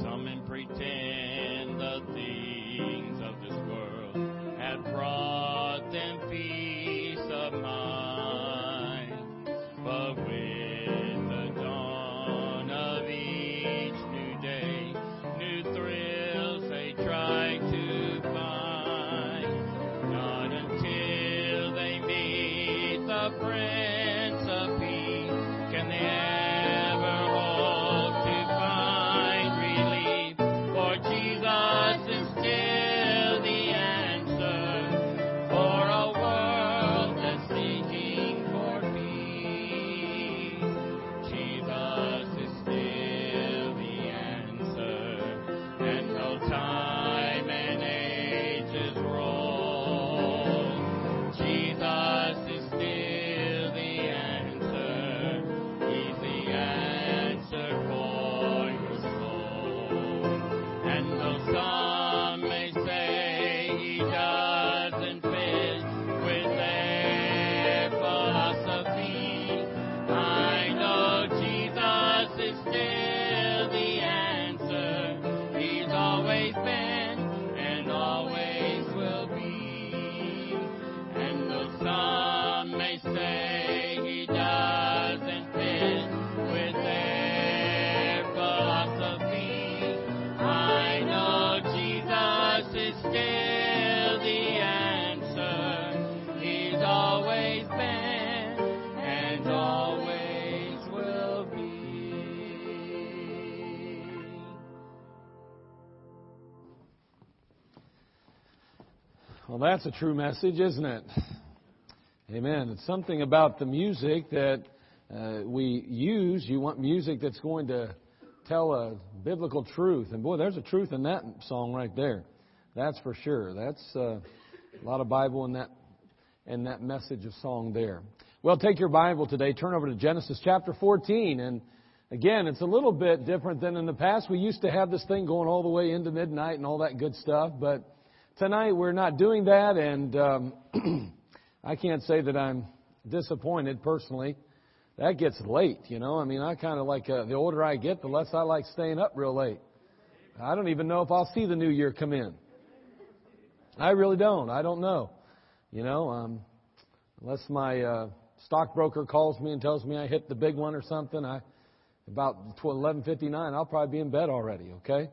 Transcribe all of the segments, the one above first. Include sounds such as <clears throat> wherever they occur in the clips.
Some men pretend the things of this world have brought them peace. Some may say he doesn't fit with their philosophy, I know Jesus is still the answer. He's always been and always will be. Well, that's a true message, isn't it? Amen. It's something about the music that uh, we use. You want music that's going to tell a biblical truth. And boy, there's a truth in that song right there. That's for sure. That's uh, a lot of Bible in that in that message of song there. Well, take your Bible today, turn over to Genesis chapter 14, and again, it's a little bit different than in the past. We used to have this thing going all the way into midnight and all that good stuff, but tonight we're not doing that, and um, <clears throat> I can't say that I'm disappointed personally. That gets late, you know. I mean, I kind of like uh, the older I get, the less I like staying up real late. I don't even know if I'll see the new year come in. I really don't. I don't know. You know, um, unless my uh, stockbroker calls me and tells me I hit the big one or something, I about 11:59, I'll probably be in bed already. Okay.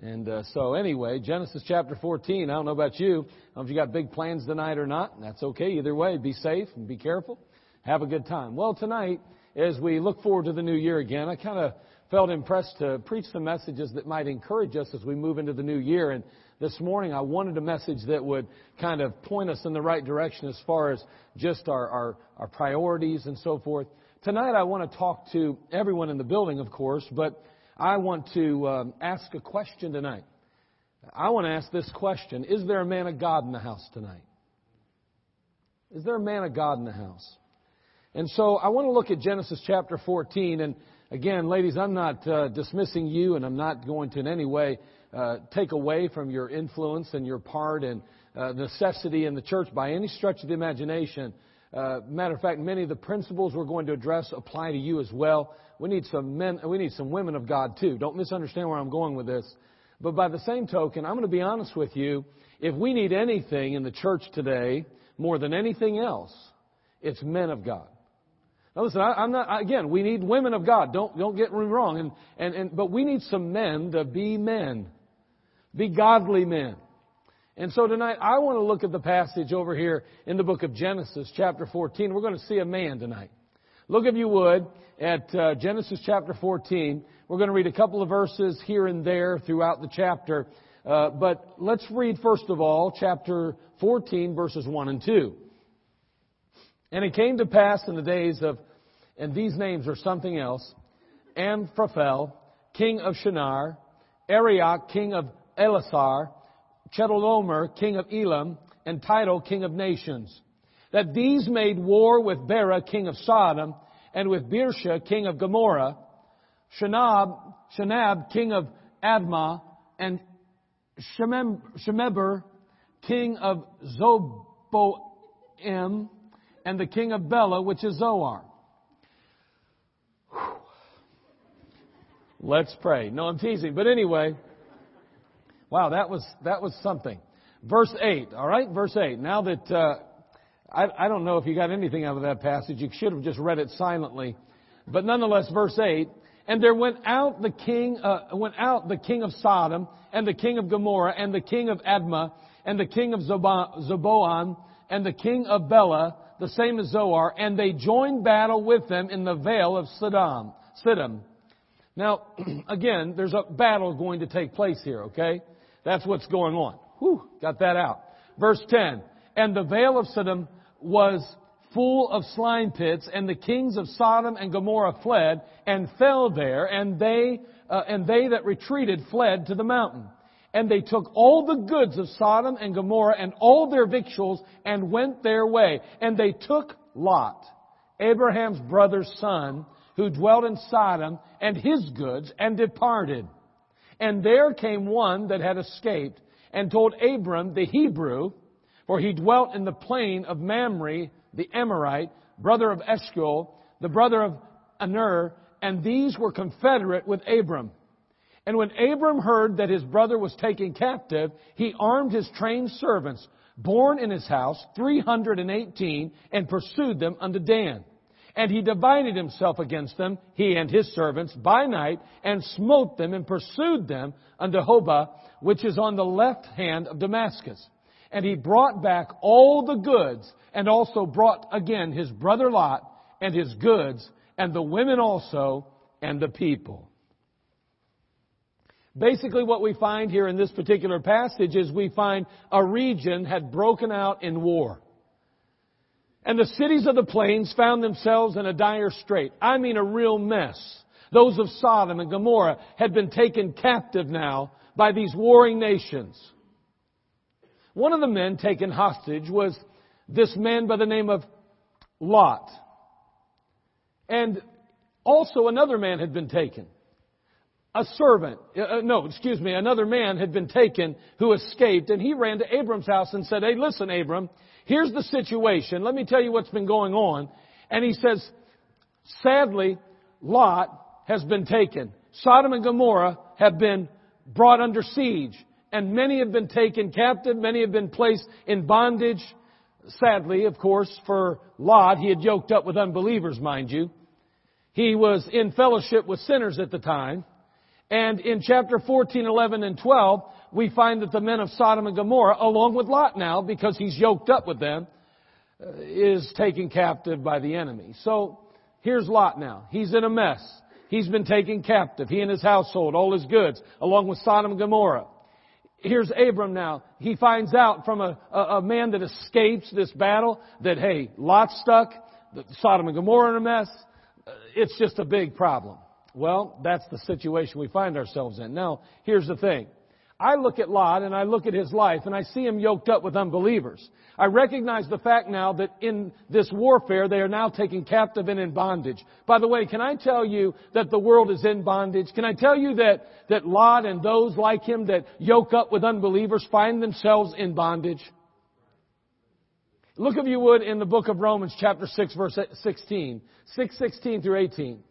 And uh, so, anyway, Genesis chapter 14. I don't know about you. I don't know if you got big plans tonight or not. That's okay. Either way, be safe and be careful. Have a good time. Well, tonight, as we look forward to the new year again, I kind of felt impressed to preach some messages that might encourage us as we move into the new year. And this morning, I wanted a message that would kind of point us in the right direction as far as just our, our, our priorities and so forth. Tonight, I want to talk to everyone in the building, of course, but I want to um, ask a question tonight. I want to ask this question Is there a man of God in the house tonight? Is there a man of God in the house? And so I want to look at Genesis chapter 14. And again, ladies, I'm not uh, dismissing you, and I'm not going to in any way uh, take away from your influence and your part and uh, necessity in the church by any stretch of the imagination. Uh, matter of fact, many of the principles we're going to address apply to you as well. We need some men, we need some women of God too. Don't misunderstand where I'm going with this. But by the same token, I'm going to be honest with you. If we need anything in the church today more than anything else, it's men of God. Now listen, I, am not, again, we need women of God. Don't, don't get me wrong. And, and, and, but we need some men to be men. Be godly men. And so tonight, I want to look at the passage over here in the book of Genesis, chapter 14. We're going to see a man tonight. Look, if you would, at uh, Genesis chapter 14. We're going to read a couple of verses here and there throughout the chapter. Uh, but let's read, first of all, chapter 14, verses 1 and 2. And it came to pass in the days of, and these names are something else, Amraphel, king of Shinar, Arioch, king of Ellasar, Chedorlaomer, king of Elam, and Tidal, king of nations. That these made war with Bera, king of Sodom, and with Birsha, king of Gomorrah, Shanab, king of Admah, and Shemem, Shemeber, king of Zoboim, and the king of Bela, which is Zoar. Whew. Let's pray. No, I'm teasing. But anyway, wow, that was, that was something. Verse 8, all right? Verse 8. Now that, uh, I, I don't know if you got anything out of that passage. You should have just read it silently. But nonetheless, verse 8, and there went out the king, uh, went out the king of Sodom, and the king of Gomorrah, and the king of Admah, and the king of Zeboam, and the king of Bela, the same as Zoar, and they joined battle with them in the vale of Siddim. Siddim. Now, <clears throat> again, there's a battle going to take place here, okay? That's what's going on. Whew, got that out. Verse 10. And the vale of Siddim was full of slime pits, and the kings of Sodom and Gomorrah fled and fell there, and they, uh, and they that retreated fled to the mountain. And they took all the goods of Sodom and Gomorrah and all their victuals and went their way. And they took Lot, Abraham's brother's son, who dwelt in Sodom, and his goods, and departed. And there came one that had escaped, and told Abram the Hebrew, for he dwelt in the plain of Mamre, the Amorite, brother of Eshcol, the brother of Aner, and these were confederate with Abram. And when Abram heard that his brother was taken captive, he armed his trained servants, born in his house, 318, and pursued them unto Dan. And he divided himself against them, he and his servants, by night, and smote them and pursued them unto Hobah, which is on the left hand of Damascus. And he brought back all the goods, and also brought again his brother Lot, and his goods, and the women also, and the people. Basically what we find here in this particular passage is we find a region had broken out in war. And the cities of the plains found themselves in a dire strait. I mean a real mess. Those of Sodom and Gomorrah had been taken captive now by these warring nations. One of the men taken hostage was this man by the name of Lot. And also another man had been taken a servant, uh, uh, no, excuse me, another man had been taken who escaped and he ran to Abram's house and said, hey, listen, Abram, here's the situation. Let me tell you what's been going on. And he says, sadly, Lot has been taken. Sodom and Gomorrah have been brought under siege and many have been taken captive. Many have been placed in bondage. Sadly, of course, for Lot, he had yoked up with unbelievers, mind you. He was in fellowship with sinners at the time. And in chapter 14, 11, and 12, we find that the men of Sodom and Gomorrah, along with Lot now, because he's yoked up with them, uh, is taken captive by the enemy. So, here's Lot now. He's in a mess. He's been taken captive. He and his household, all his goods, along with Sodom and Gomorrah. Here's Abram now. He finds out from a, a, a man that escapes this battle that, hey, Lot's stuck, Sodom and Gomorrah in a mess. Uh, it's just a big problem. Well, that's the situation we find ourselves in. Now, here's the thing. I look at Lot and I look at his life and I see him yoked up with unbelievers. I recognize the fact now that in this warfare they are now taken captive and in bondage. By the way, can I tell you that the world is in bondage? Can I tell you that, that Lot and those like him that yoke up with unbelievers find themselves in bondage? Look if you would in the book of Romans chapter 6 verse 16. 6, 16 through 18.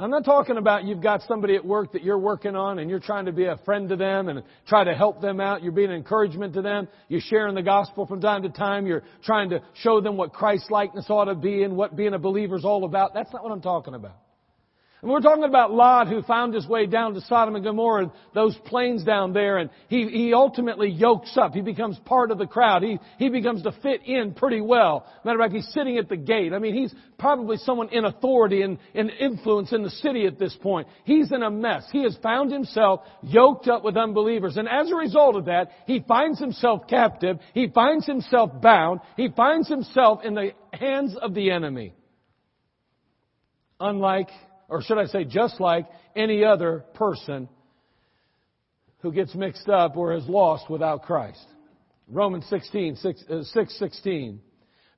I'm not talking about you've got somebody at work that you're working on and you're trying to be a friend to them and try to help them out. You're being an encouragement to them. You're sharing the gospel from time to time. You're trying to show them what Christ likeness ought to be and what being a believer is all about. That's not what I'm talking about. And we're talking about Lot who found his way down to Sodom and Gomorrah, those plains down there, and he, he ultimately yokes up. He becomes part of the crowd. He, he becomes to fit in pretty well. Matter of fact, he's sitting at the gate. I mean, he's probably someone in authority and, and influence in the city at this point. He's in a mess. He has found himself yoked up with unbelievers. And as a result of that, he finds himself captive. He finds himself bound. He finds himself in the hands of the enemy. Unlike or should I say just like any other person who gets mixed up or is lost without Christ. Romans 16, 6, uh, 6 16.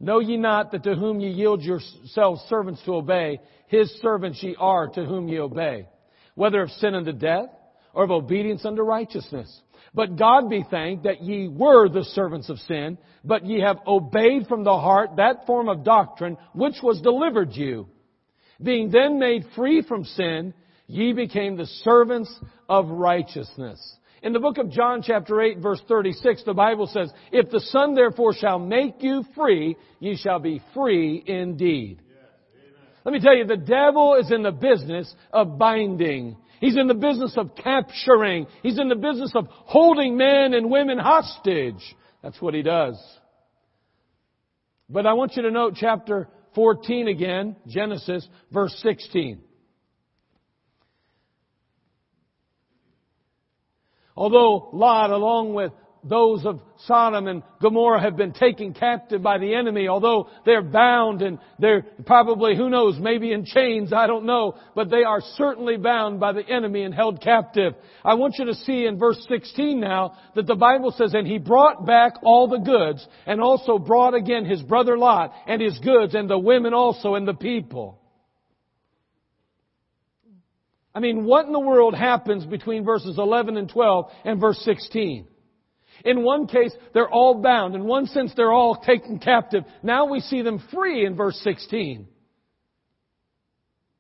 Know ye not that to whom ye yield yourselves servants to obey, his servants ye are to whom ye obey, whether of sin unto death or of obedience unto righteousness. But God be thanked that ye were the servants of sin, but ye have obeyed from the heart that form of doctrine which was delivered you being then made free from sin, ye became the servants of righteousness. In the book of John chapter 8 verse 36, the Bible says, If the Son therefore shall make you free, ye shall be free indeed. Let me tell you, the devil is in the business of binding. He's in the business of capturing. He's in the business of holding men and women hostage. That's what he does. But I want you to note chapter 14 again, Genesis, verse 16. Although Lot, along with those of Sodom and Gomorrah have been taken captive by the enemy, although they're bound and they're probably, who knows, maybe in chains, I don't know, but they are certainly bound by the enemy and held captive. I want you to see in verse 16 now that the Bible says, and he brought back all the goods and also brought again his brother Lot and his goods and the women also and the people. I mean, what in the world happens between verses 11 and 12 and verse 16? In one case, they're all bound. In one sense, they're all taken captive. Now we see them free in verse 16.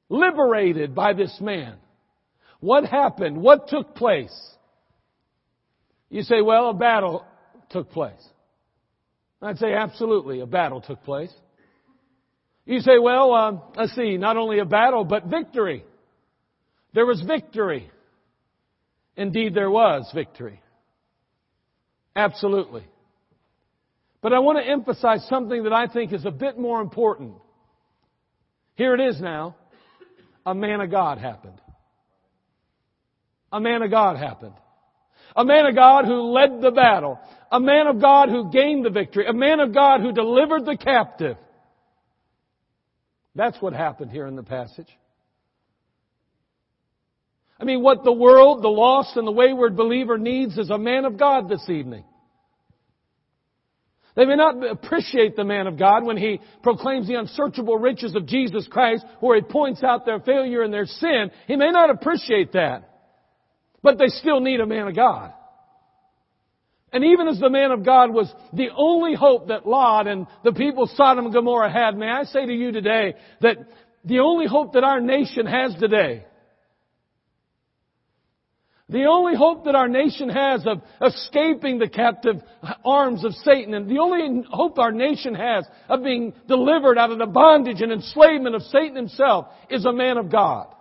Liberated by this man. What happened? What took place? You say, well, a battle took place. I'd say absolutely, a battle took place. You say, well, um, let's see, not only a battle, but victory. There was victory. Indeed, there was victory. Absolutely. But I want to emphasize something that I think is a bit more important. Here it is now. A man of God happened. A man of God happened. A man of God who led the battle. A man of God who gained the victory. A man of God who delivered the captive. That's what happened here in the passage. I mean, what the world, the lost and the wayward believer needs is a man of God this evening. They may not appreciate the man of God when he proclaims the unsearchable riches of Jesus Christ, or he points out their failure and their sin. He may not appreciate that. But they still need a man of God. And even as the man of God was the only hope that Lot and the people of Sodom and Gomorrah had, may I say to you today that the only hope that our nation has today the only hope that our nation has of escaping the captive arms of Satan and the only hope our nation has of being delivered out of the bondage and enslavement of Satan himself is a man of God.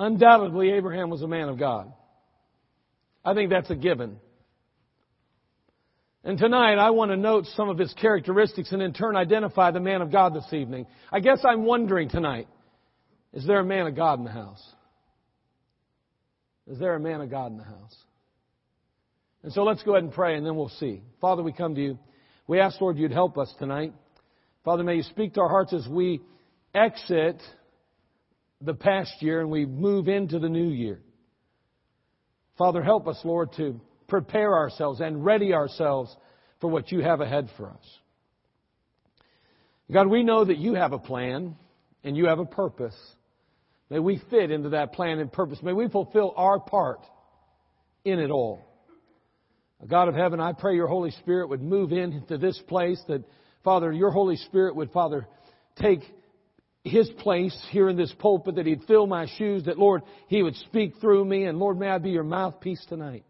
Undoubtedly, Abraham was a man of God. I think that's a given. And tonight I want to note some of his characteristics and in turn identify the man of God this evening. I guess I'm wondering tonight, is there a man of God in the house? Is there a man of God in the house? And so let's go ahead and pray and then we'll see. Father, we come to you. We ask, Lord, you'd help us tonight. Father, may you speak to our hearts as we exit the past year and we move into the new year. Father, help us, Lord, to prepare ourselves and ready ourselves for what you have ahead for us. God, we know that you have a plan and you have a purpose. May we fit into that plan and purpose. May we fulfill our part in it all. God of heaven, I pray your Holy Spirit would move into this place, that, Father, your Holy Spirit would, Father, take his place here in this pulpit, that he'd fill my shoes, that, Lord, he would speak through me, and Lord, may I be your mouthpiece tonight.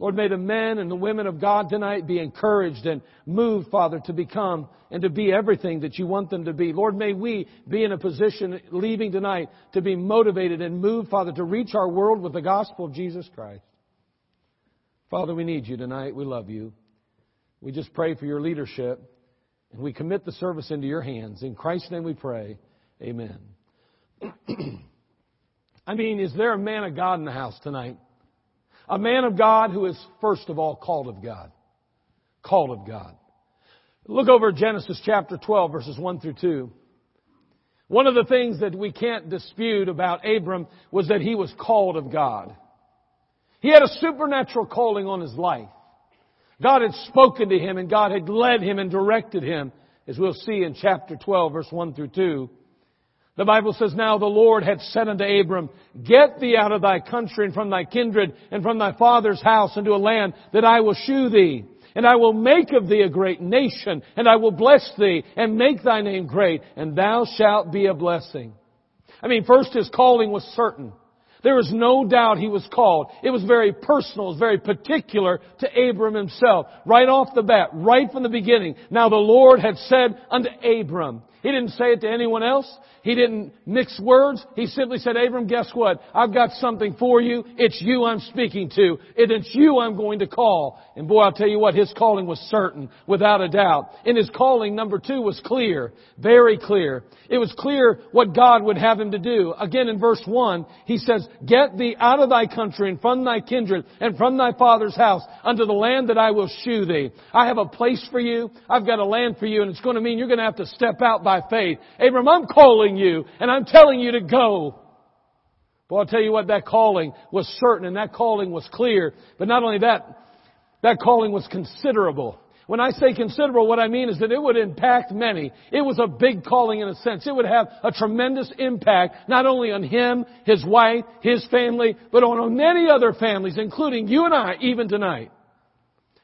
Lord, may the men and the women of God tonight be encouraged and moved, Father, to become and to be everything that you want them to be. Lord, may we be in a position leaving tonight to be motivated and moved, Father, to reach our world with the gospel of Jesus Christ. Father, we need you tonight. We love you. We just pray for your leadership and we commit the service into your hands. In Christ's name we pray. Amen. <clears throat> I mean, is there a man of God in the house tonight? A man of God who is first of all called of God. Called of God. Look over Genesis chapter 12 verses 1 through 2. One of the things that we can't dispute about Abram was that he was called of God. He had a supernatural calling on his life. God had spoken to him and God had led him and directed him, as we'll see in chapter 12 verse 1 through 2. The Bible says, Now the Lord had said unto Abram, Get thee out of thy country and from thy kindred and from thy father's house into a land that I will shew thee. and I will make of thee a great nation, and I will bless thee, and make thy name great, and thou shalt be a blessing. I mean, first his calling was certain. There was no doubt he was called. It was very personal, it was very particular to Abram himself. Right off the bat, right from the beginning. Now the Lord had said unto Abram, he didn't say it to anyone else. He didn't mix words. He simply said, Abram, guess what? I've got something for you. It's you I'm speaking to. And it's you I'm going to call. And boy, I'll tell you what, his calling was certain, without a doubt. And his calling, number two, was clear. Very clear. It was clear what God would have him to do. Again, in verse one, he says, Get thee out of thy country and from thy kindred and from thy father's house unto the land that I will shew thee. I have a place for you. I've got a land for you and it's going to mean you're going to have to step out by faith. Abram, I'm calling you and I'm telling you to go. Well, I'll tell you what, that calling was certain and that calling was clear. But not only that, that calling was considerable. When I say considerable, what I mean is that it would impact many. It was a big calling in a sense. It would have a tremendous impact, not only on him, his wife, his family, but on many other families, including you and I, even tonight.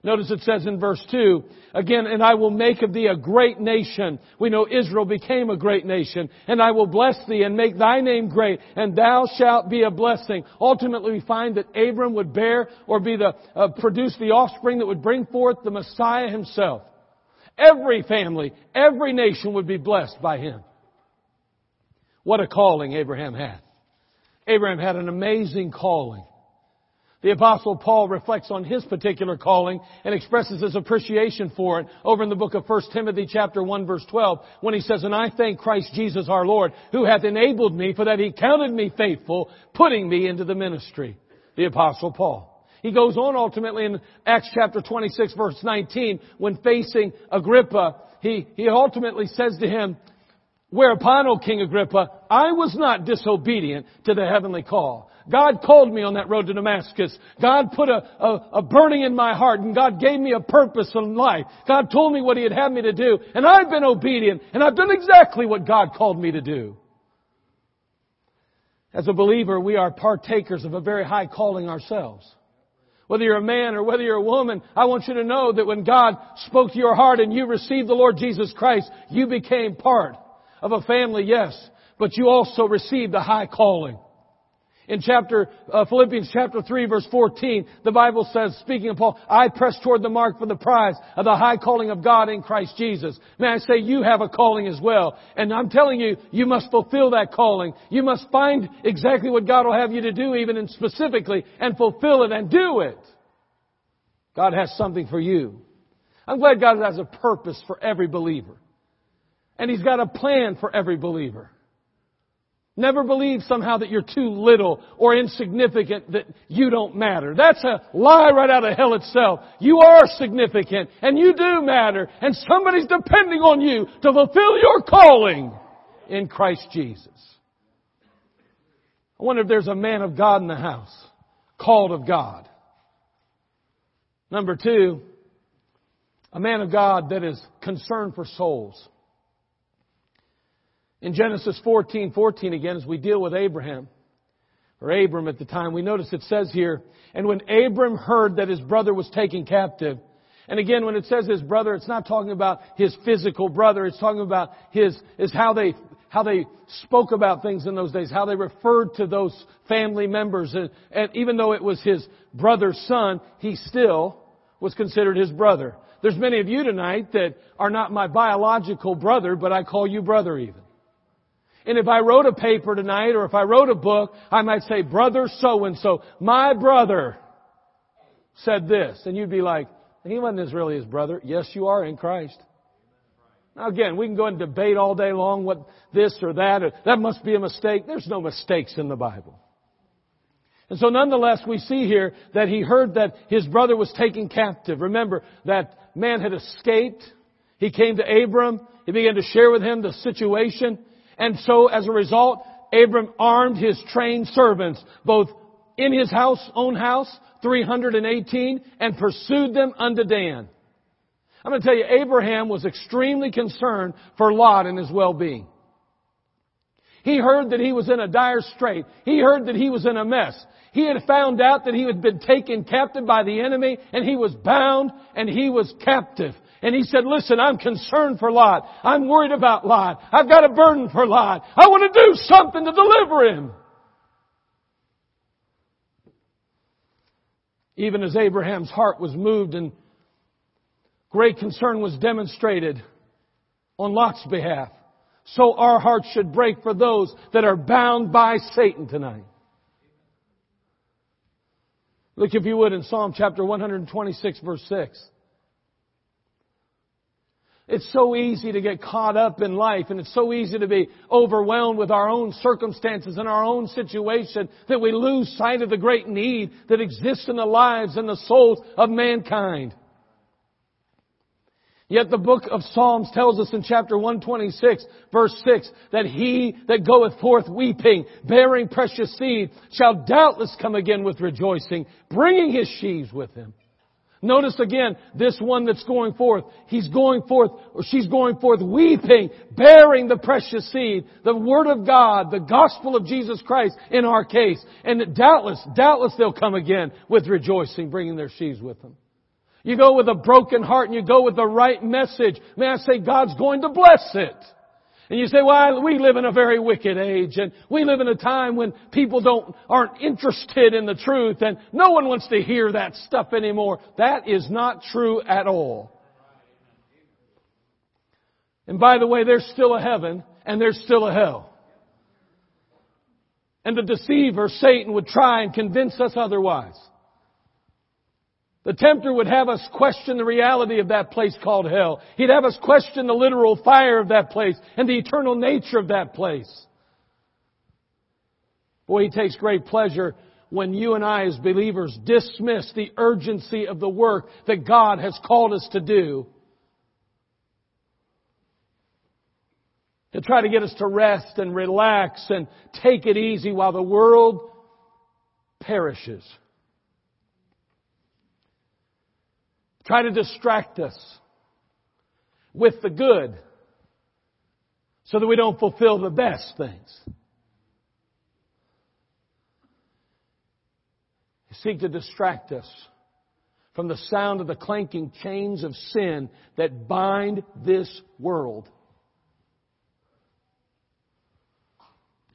Notice it says in verse 2, again, and I will make of thee a great nation. We know Israel became a great nation. And I will bless thee and make thy name great, and thou shalt be a blessing. Ultimately, we find that Abram would bear or be the, uh, produce the offspring that would bring forth the Messiah himself. Every family, every nation would be blessed by him. What a calling Abraham had. Abraham had an amazing calling. The apostle Paul reflects on his particular calling and expresses his appreciation for it over in the book of 1 Timothy chapter 1 verse 12 when he says, And I thank Christ Jesus our Lord who hath enabled me for that he counted me faithful, putting me into the ministry. The apostle Paul. He goes on ultimately in Acts chapter 26 verse 19 when facing Agrippa, he, he ultimately says to him, Whereupon, O King Agrippa, I was not disobedient to the heavenly call. God called me on that road to Damascus. God put a, a, a, burning in my heart and God gave me a purpose in life. God told me what He had had me to do and I've been obedient and I've done exactly what God called me to do. As a believer, we are partakers of a very high calling ourselves. Whether you're a man or whether you're a woman, I want you to know that when God spoke to your heart and you received the Lord Jesus Christ, you became part of a family, yes, but you also received a high calling. In chapter, uh, Philippians chapter 3 verse 14, the Bible says, speaking of Paul, I press toward the mark for the prize of the high calling of God in Christ Jesus. May I say you have a calling as well. And I'm telling you, you must fulfill that calling. You must find exactly what God will have you to do even and specifically and fulfill it and do it. God has something for you. I'm glad God has a purpose for every believer. And He's got a plan for every believer. Never believe somehow that you're too little or insignificant, that you don't matter. That's a lie right out of hell itself. You are significant and you do matter and somebody's depending on you to fulfill your calling in Christ Jesus. I wonder if there's a man of God in the house, called of God. Number two, a man of God that is concerned for souls. In Genesis 14, 14 again, as we deal with Abraham, or Abram at the time, we notice it says here, and when Abram heard that his brother was taken captive, and again, when it says his brother, it's not talking about his physical brother, it's talking about his, is how they, how they spoke about things in those days, how they referred to those family members. And, and even though it was his brother's son, he still was considered his brother. There's many of you tonight that are not my biological brother, but I call you brother even. And if I wrote a paper tonight or if I wrote a book, I might say, brother so and so, my brother said this. And you'd be like, he wasn't really his brother. Yes, you are in Christ. Now again, we can go and debate all day long what this or that, or that must be a mistake. There's no mistakes in the Bible. And so nonetheless, we see here that he heard that his brother was taken captive. Remember, that man had escaped. He came to Abram. He began to share with him the situation. And so as a result, Abram armed his trained servants, both in his house, own house, 318, and pursued them unto Dan. I'm going to tell you, Abraham was extremely concerned for Lot and his well-being. He heard that he was in a dire strait. He heard that he was in a mess. He had found out that he had been taken captive by the enemy and he was bound and he was captive. And he said, listen, I'm concerned for Lot. I'm worried about Lot. I've got a burden for Lot. I want to do something to deliver him. Even as Abraham's heart was moved and great concern was demonstrated on Lot's behalf, so our hearts should break for those that are bound by Satan tonight. Look, if you would, in Psalm chapter 126, verse 6. It's so easy to get caught up in life and it's so easy to be overwhelmed with our own circumstances and our own situation that we lose sight of the great need that exists in the lives and the souls of mankind. Yet the book of Psalms tells us in chapter 126 verse 6 that he that goeth forth weeping, bearing precious seed, shall doubtless come again with rejoicing, bringing his sheaves with him. Notice again, this one that's going forth, he's going forth, or she's going forth weeping, bearing the precious seed, the Word of God, the gospel of Jesus Christ in our case. And doubtless, doubtless they'll come again with rejoicing, bringing their sheaves with them. You go with a broken heart and you go with the right message. May I say God's going to bless it. And you say, well, we live in a very wicked age and we live in a time when people don't, aren't interested in the truth and no one wants to hear that stuff anymore. That is not true at all. And by the way, there's still a heaven and there's still a hell. And the deceiver, Satan, would try and convince us otherwise. The tempter would have us question the reality of that place called hell. He'd have us question the literal fire of that place and the eternal nature of that place. Boy, he takes great pleasure when you and I as believers dismiss the urgency of the work that God has called us to do. To try to get us to rest and relax and take it easy while the world perishes. Try to distract us with the good so that we don't fulfill the best things. Seek to distract us from the sound of the clanking chains of sin that bind this world.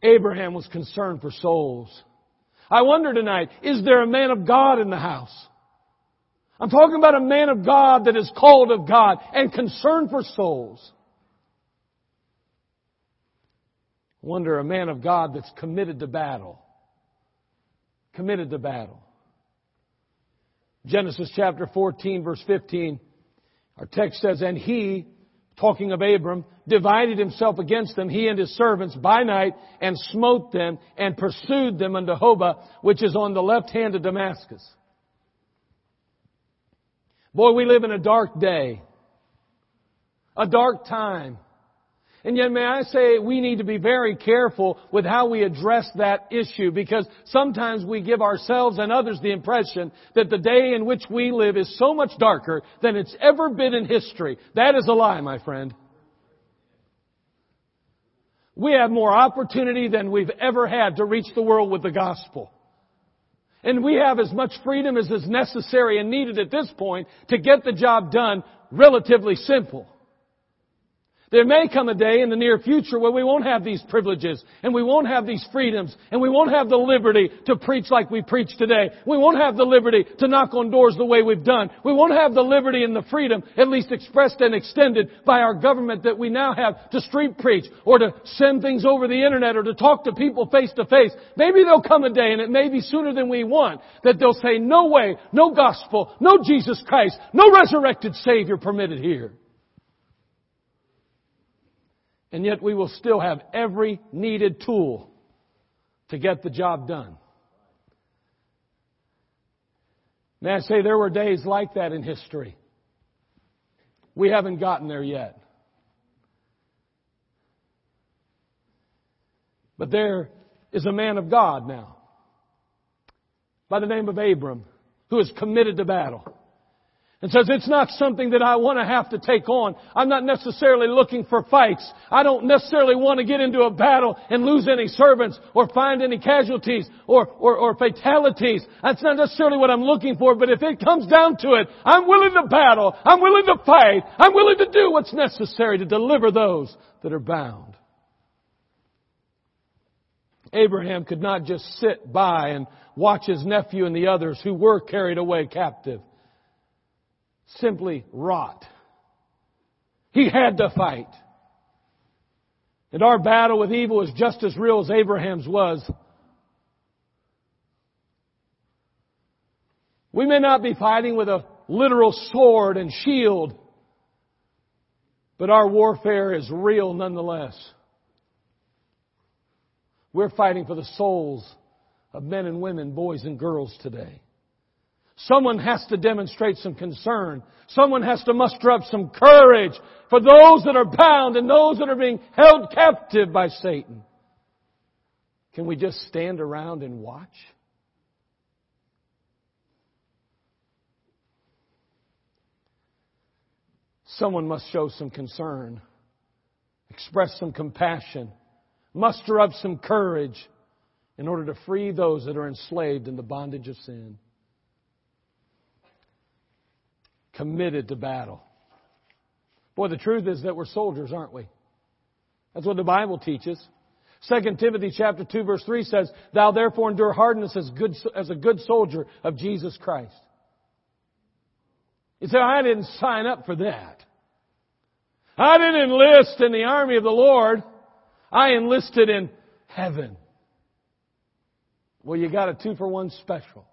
Abraham was concerned for souls. I wonder tonight, is there a man of God in the house? I'm talking about a man of God that is called of God and concerned for souls. Wonder a man of God that's committed to battle. Committed to battle. Genesis chapter 14 verse 15, our text says, And he, talking of Abram, divided himself against them, he and his servants, by night, and smote them, and pursued them unto Hobah, which is on the left hand of Damascus. Boy, we live in a dark day. A dark time. And yet, may I say, we need to be very careful with how we address that issue because sometimes we give ourselves and others the impression that the day in which we live is so much darker than it's ever been in history. That is a lie, my friend. We have more opportunity than we've ever had to reach the world with the gospel. And we have as much freedom as is necessary and needed at this point to get the job done relatively simple. There may come a day in the near future where we won't have these privileges and we won't have these freedoms and we won't have the liberty to preach like we preach today. We won't have the liberty to knock on doors the way we've done. We won't have the liberty and the freedom, at least expressed and extended by our government that we now have to street preach or to send things over the internet or to talk to people face to face. Maybe there'll come a day and it may be sooner than we want that they'll say no way, no gospel, no Jesus Christ, no resurrected Savior permitted here. And yet we will still have every needed tool to get the job done. May I say there were days like that in history. We haven't gotten there yet. But there is a man of God now by the name of Abram who is committed to battle. And says, it's not something that I want to have to take on. I'm not necessarily looking for fights. I don't necessarily want to get into a battle and lose any servants or find any casualties or, or, or fatalities. That's not necessarily what I'm looking for, but if it comes down to it, I'm willing to battle. I'm willing to fight. I'm willing to do what's necessary to deliver those that are bound. Abraham could not just sit by and watch his nephew and the others who were carried away captive simply rot. He had to fight. And our battle with evil is just as real as Abraham's was. We may not be fighting with a literal sword and shield, but our warfare is real nonetheless. We're fighting for the souls of men and women, boys and girls today. Someone has to demonstrate some concern. Someone has to muster up some courage for those that are bound and those that are being held captive by Satan. Can we just stand around and watch? Someone must show some concern, express some compassion, muster up some courage in order to free those that are enslaved in the bondage of sin. Committed to battle. Boy, the truth is that we're soldiers, aren't we? That's what the Bible teaches. 2 Timothy chapter 2 verse 3 says, Thou therefore endure hardness as, good, as a good soldier of Jesus Christ. You say, I didn't sign up for that. I didn't enlist in the army of the Lord. I enlisted in heaven. Well, you got a two for one special.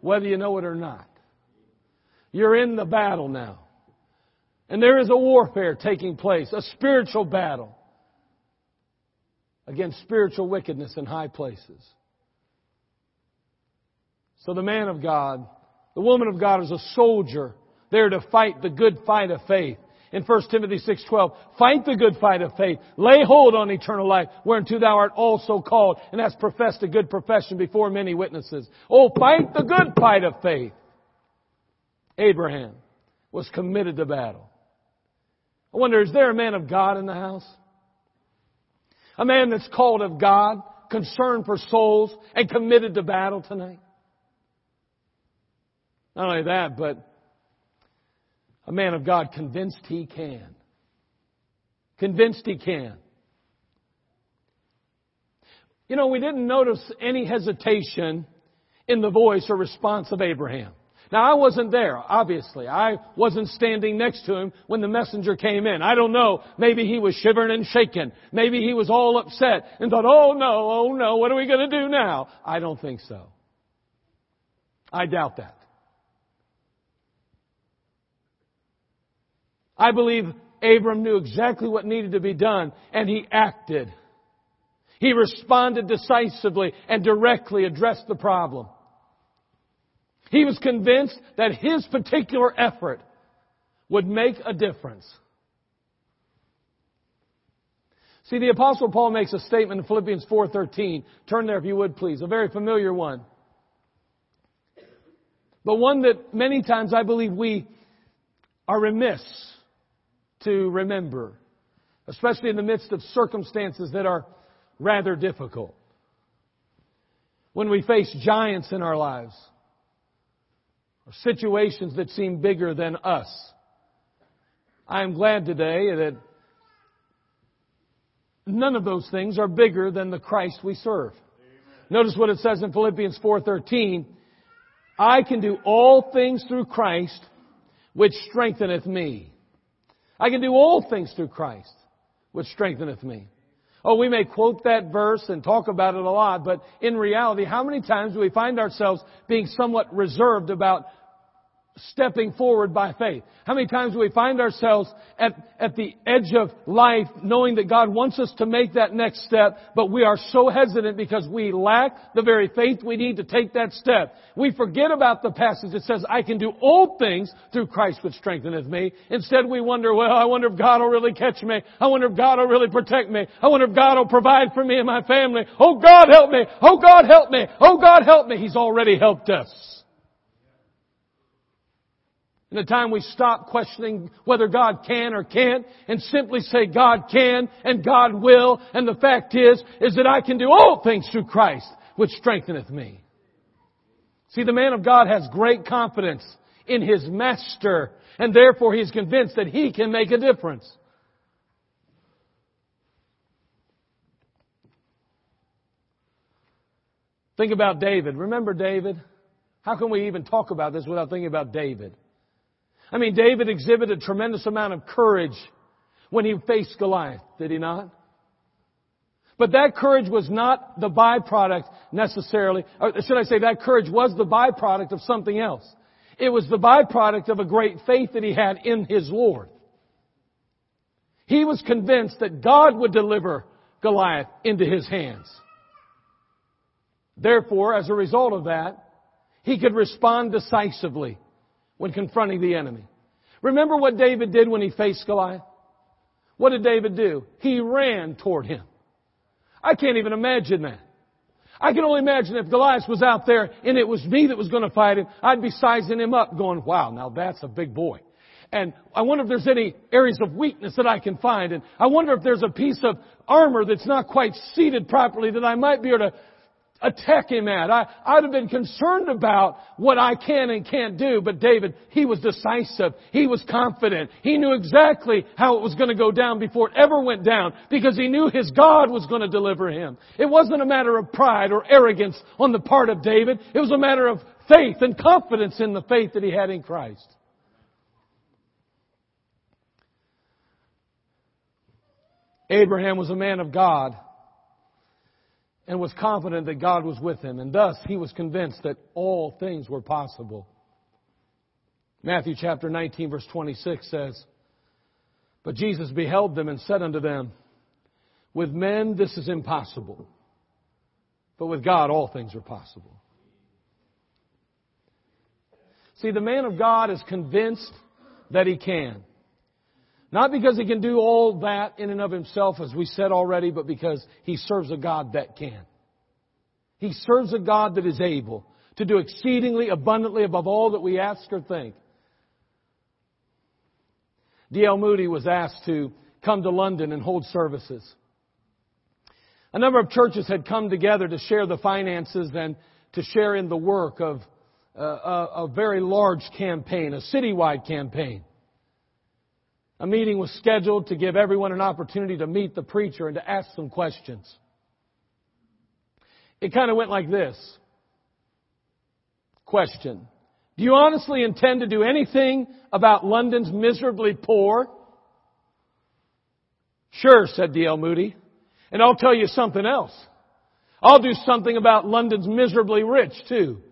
Whether you know it or not. You're in the battle now. And there is a warfare taking place, a spiritual battle against spiritual wickedness in high places. So the man of God, the woman of God is a soldier there to fight the good fight of faith. In 1 Timothy 6:12, fight the good fight of faith, lay hold on eternal life, whereunto thou art also called, and hast professed a good profession before many witnesses. Oh, fight the good fight of faith. Abraham was committed to battle. I wonder, is there a man of God in the house? A man that's called of God, concerned for souls, and committed to battle tonight? Not only that, but a man of God convinced he can. Convinced he can. You know, we didn't notice any hesitation in the voice or response of Abraham. Now I wasn't there, obviously. I wasn't standing next to him when the messenger came in. I don't know. Maybe he was shivering and shaking. Maybe he was all upset and thought, oh no, oh no, what are we going to do now? I don't think so. I doubt that. I believe Abram knew exactly what needed to be done and he acted. He responded decisively and directly addressed the problem. He was convinced that his particular effort would make a difference. See, the apostle Paul makes a statement in Philippians 4:13. Turn there if you would please, a very familiar one. But one that many times I believe we are remiss to remember, especially in the midst of circumstances that are rather difficult. When we face giants in our lives, or situations that seem bigger than us. I am glad today that none of those things are bigger than the Christ we serve. Amen. Notice what it says in Philippians 4:13, I can do all things through Christ which strengtheneth me. I can do all things through Christ which strengtheneth me. Oh, we may quote that verse and talk about it a lot, but in reality, how many times do we find ourselves being somewhat reserved about stepping forward by faith. How many times do we find ourselves at, at the edge of life knowing that God wants us to make that next step, but we are so hesitant because we lack the very faith we need to take that step. We forget about the passage that says, I can do all things through Christ which strengtheneth me. Instead we wonder, well, I wonder if God will really catch me. I wonder if God will really protect me. I wonder if God will provide for me and my family. Oh God help me! Oh God help me! Oh God help me! He's already helped us. In a time we stop questioning whether God can or can't and simply say God can and God will. And the fact is, is that I can do all things through Christ, which strengtheneth me. See, the man of God has great confidence in his master and therefore he is convinced that he can make a difference. Think about David. Remember David? How can we even talk about this without thinking about David? I mean, David exhibited a tremendous amount of courage when he faced Goliath, did he not? But that courage was not the byproduct necessarily, or should I say that courage was the byproduct of something else. It was the byproduct of a great faith that he had in his Lord. He was convinced that God would deliver Goliath into his hands. Therefore, as a result of that, he could respond decisively when confronting the enemy. Remember what David did when he faced Goliath? What did David do? He ran toward him. I can't even imagine that. I can only imagine if Goliath was out there and it was me that was going to fight him, I'd be sizing him up going, wow, now that's a big boy. And I wonder if there's any areas of weakness that I can find. And I wonder if there's a piece of armor that's not quite seated properly that I might be able to attack him at. I, I'd have been concerned about what I can and can't do, but David, he was decisive. He was confident. He knew exactly how it was going to go down before it ever went down because he knew his God was going to deliver him. It wasn't a matter of pride or arrogance on the part of David. It was a matter of faith and confidence in the faith that he had in Christ. Abraham was a man of God and was confident that God was with him, and thus he was convinced that all things were possible. Matthew chapter 19 verse 26 says, But Jesus beheld them and said unto them, With men this is impossible, but with God all things are possible. See, the man of God is convinced that he can. Not because he can do all that in and of himself, as we said already, but because he serves a God that can. He serves a God that is able to do exceedingly abundantly above all that we ask or think. D.L. Moody was asked to come to London and hold services. A number of churches had come together to share the finances and to share in the work of uh, a, a very large campaign, a citywide campaign. A meeting was scheduled to give everyone an opportunity to meet the preacher and to ask some questions. It kind of went like this. Question. Do you honestly intend to do anything about London's miserably poor? Sure, said D.L. Moody. And I'll tell you something else. I'll do something about London's miserably rich, too.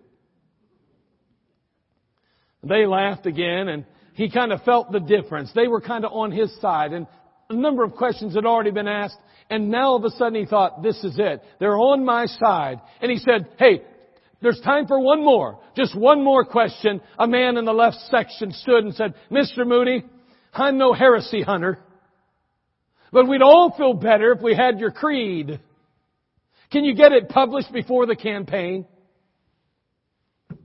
They laughed again and he kind of felt the difference. They were kind of on his side and a number of questions had already been asked and now all of a sudden he thought, this is it. They're on my side. And he said, hey, there's time for one more. Just one more question. A man in the left section stood and said, Mr. Moody, I'm no heresy hunter, but we'd all feel better if we had your creed. Can you get it published before the campaign?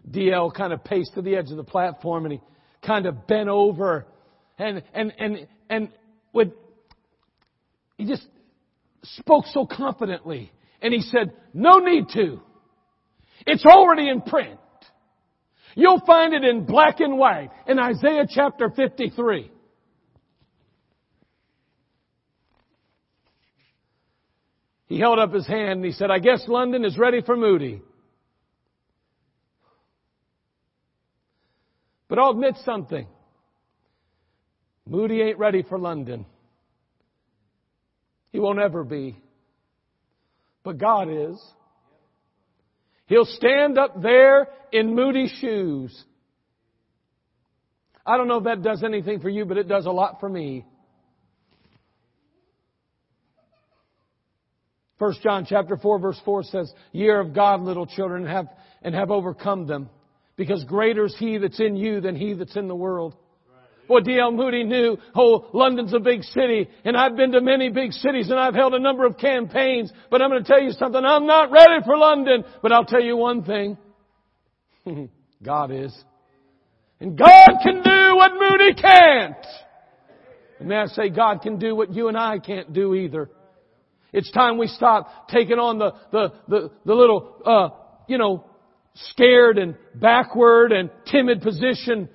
DL kind of paced to the edge of the platform and he kind of bent over and, and, and, and would, he just spoke so confidently. And he said, no need to. It's already in print. You'll find it in black and white in Isaiah chapter 53. He held up his hand and he said, I guess London is ready for Moody. But I'll admit something. Moody ain't ready for London. He won't ever be. But God is. He'll stand up there in Moody's shoes. I don't know if that does anything for you, but it does a lot for me. First John chapter 4 verse 4 says, Year of God, little children, have, and have overcome them because greater is He that's in you than He that's in the world. Well, D.L. Moody knew, oh, London's a big city, and I've been to many big cities, and I've held a number of campaigns, but I'm going to tell you something, I'm not ready for London, but I'll tell you one thing. <laughs> God is. And God can do what Moody can't. And may I say, God can do what you and I can't do either. It's time we stop taking on the, the, the, the little, uh, you know, scared and backward and timid position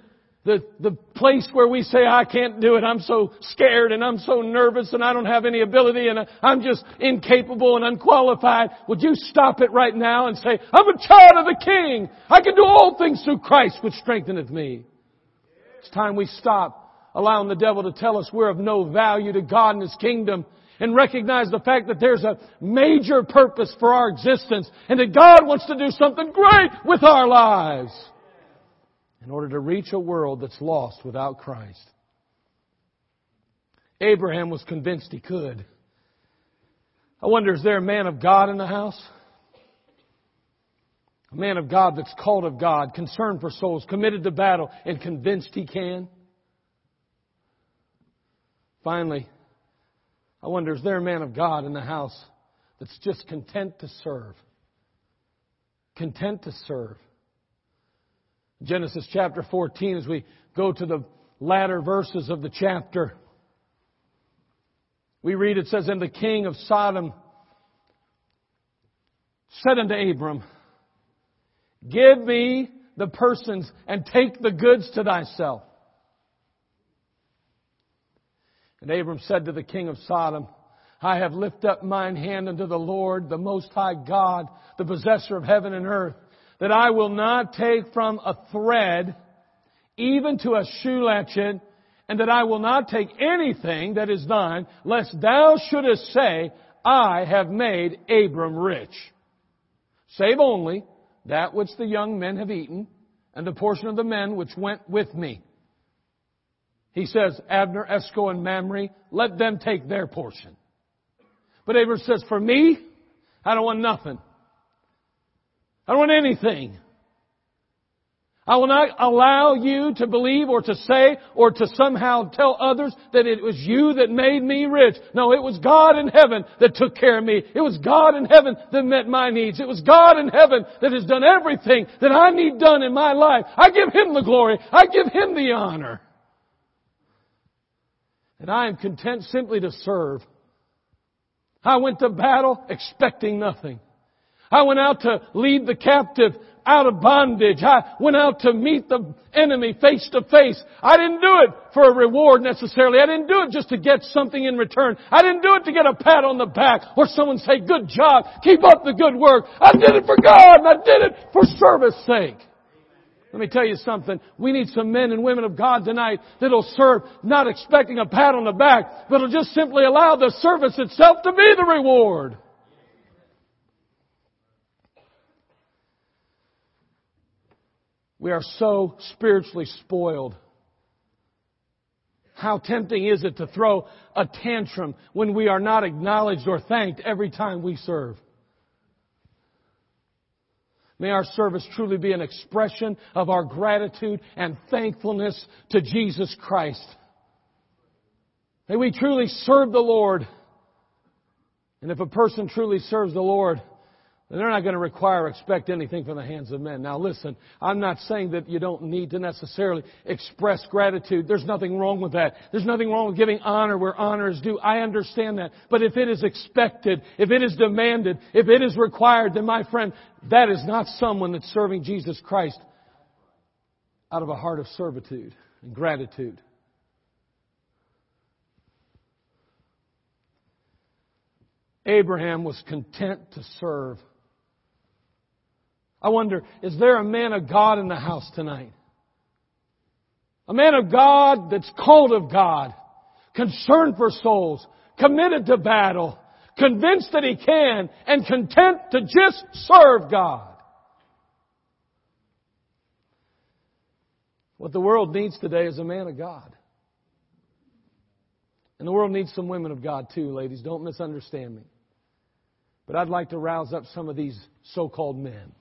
the, the place where we say, I can't do it, I'm so scared and I'm so nervous and I don't have any ability and I'm just incapable and unqualified. Would you stop it right now and say, I'm a child of the King. I can do all things through Christ which strengtheneth me. It's time we stop allowing the devil to tell us we're of no value to God and His kingdom and recognize the fact that there's a major purpose for our existence and that God wants to do something great with our lives in order to reach a world that's lost without Christ. Abraham was convinced he could. I wonder, is there a man of God in the house? A man of God that's called of God, concerned for souls, committed to battle, and convinced he can? Finally, I wonder, is there a man of God in the house that's just content to serve? Content to serve. Genesis chapter 14, as we go to the latter verses of the chapter, we read it says, And the king of Sodom said unto Abram, Give me the persons and take the goods to thyself. And Abram said to the king of Sodom, I have lifted up mine hand unto the Lord, the Most High God, the possessor of heaven and earth, that I will not take from a thread, even to a shoe latchet, and that I will not take anything that is thine, lest thou shouldest say, I have made Abram rich. Save only that which the young men have eaten, and the portion of the men which went with me. He says, Abner, Eshcol, and Mamre, let them take their portion. But Abram says, for me, I don't want nothing. I don't want anything. I will not allow you to believe or to say or to somehow tell others that it was you that made me rich. No, it was God in heaven that took care of me. It was God in heaven that met my needs. It was God in heaven that has done everything that I need done in my life. I give Him the glory. I give Him the honor. And I am content simply to serve. I went to battle expecting nothing. I went out to lead the captive out of bondage. I went out to meet the enemy face to face. I didn't do it for a reward necessarily. I didn't do it just to get something in return. I didn't do it to get a pat on the back or someone say, good job, keep up the good work. I did it for God and I did it for service sake. Let me tell you something. We need some men and women of God tonight that'll serve not expecting a pat on the back, but will just simply allow the service itself to be the reward. We are so spiritually spoiled. How tempting is it to throw a tantrum when we are not acknowledged or thanked every time we serve? May our service truly be an expression of our gratitude and thankfulness to Jesus Christ. May we truly serve the Lord. And if a person truly serves the Lord, they're not going to require or expect anything from the hands of men. Now listen, I'm not saying that you don't need to necessarily express gratitude. There's nothing wrong with that. There's nothing wrong with giving honor where honor is due. I understand that. But if it is expected, if it is demanded, if it is required, then my friend, that is not someone that's serving Jesus Christ out of a heart of servitude and gratitude. Abraham was content to serve. I wonder, is there a man of God in the house tonight? A man of God that's called of God, concerned for souls, committed to battle, convinced that he can, and content to just serve God. What the world needs today is a man of God. And the world needs some women of God too, ladies. Don't misunderstand me. But I'd like to rouse up some of these so called men.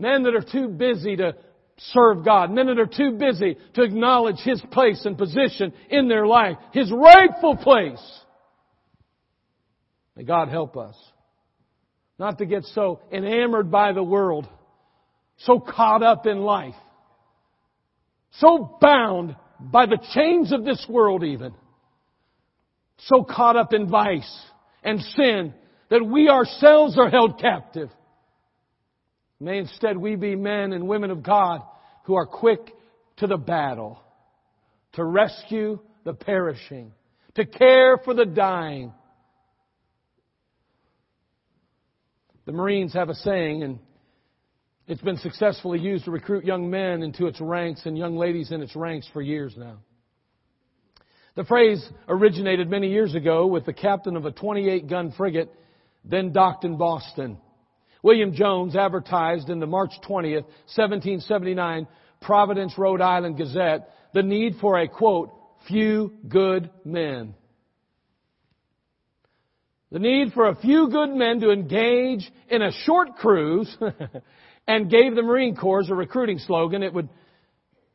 Men that are too busy to serve God. Men that are too busy to acknowledge His place and position in their life. His rightful place. May God help us. Not to get so enamored by the world. so caught up in life, so bound by the chains of this world even, so caught up in vice and sin that we ourselves are held captive. May instead we be men and women of God who are quick to the battle, to rescue the perishing, to care for the dying. The Marines have a saying, and it's been successfully used to recruit young men into its ranks and young ladies in its ranks for years now. The phrase originated many years ago with the captain of a 28 gun frigate then docked in Boston. William Jones advertised in the March 20th, 1779 Providence, Rhode Island Gazette the need for a quote, few good men. The need for a few good men to engage in a short cruise <laughs> and gave the Marine Corps a recruiting slogan it would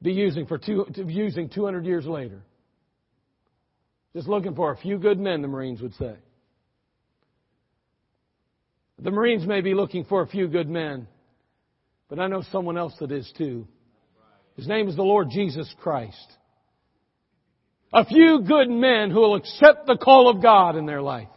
be using for two, using 200 years later. Just looking for a few good men, the Marines would say. The Marines may be looking for a few good men, but I know someone else that is too. His name is the Lord Jesus Christ. A few good men who will accept the call of God in their life.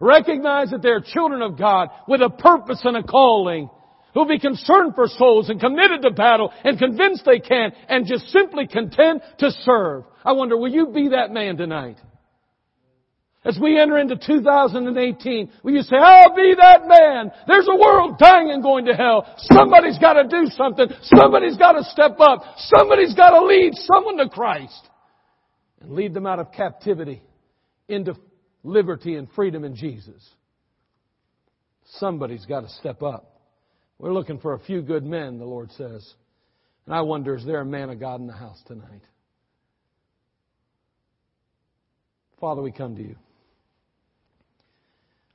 Recognize that they're children of God with a purpose and a calling who'll be concerned for souls and committed to battle and convinced they can and just simply content to serve. I wonder, will you be that man tonight? As we enter into 2018, will you say, I'll be that man. There's a world dying and going to hell. Somebody's got to do something. Somebody's got to step up. Somebody's got to lead someone to Christ and lead them out of captivity into liberty and freedom in Jesus. Somebody's got to step up. We're looking for a few good men, the Lord says. And I wonder, is there a man of God in the house tonight? Father, we come to you.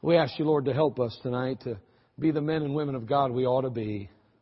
We ask you, Lord, to help us tonight to be the men and women of God we ought to be.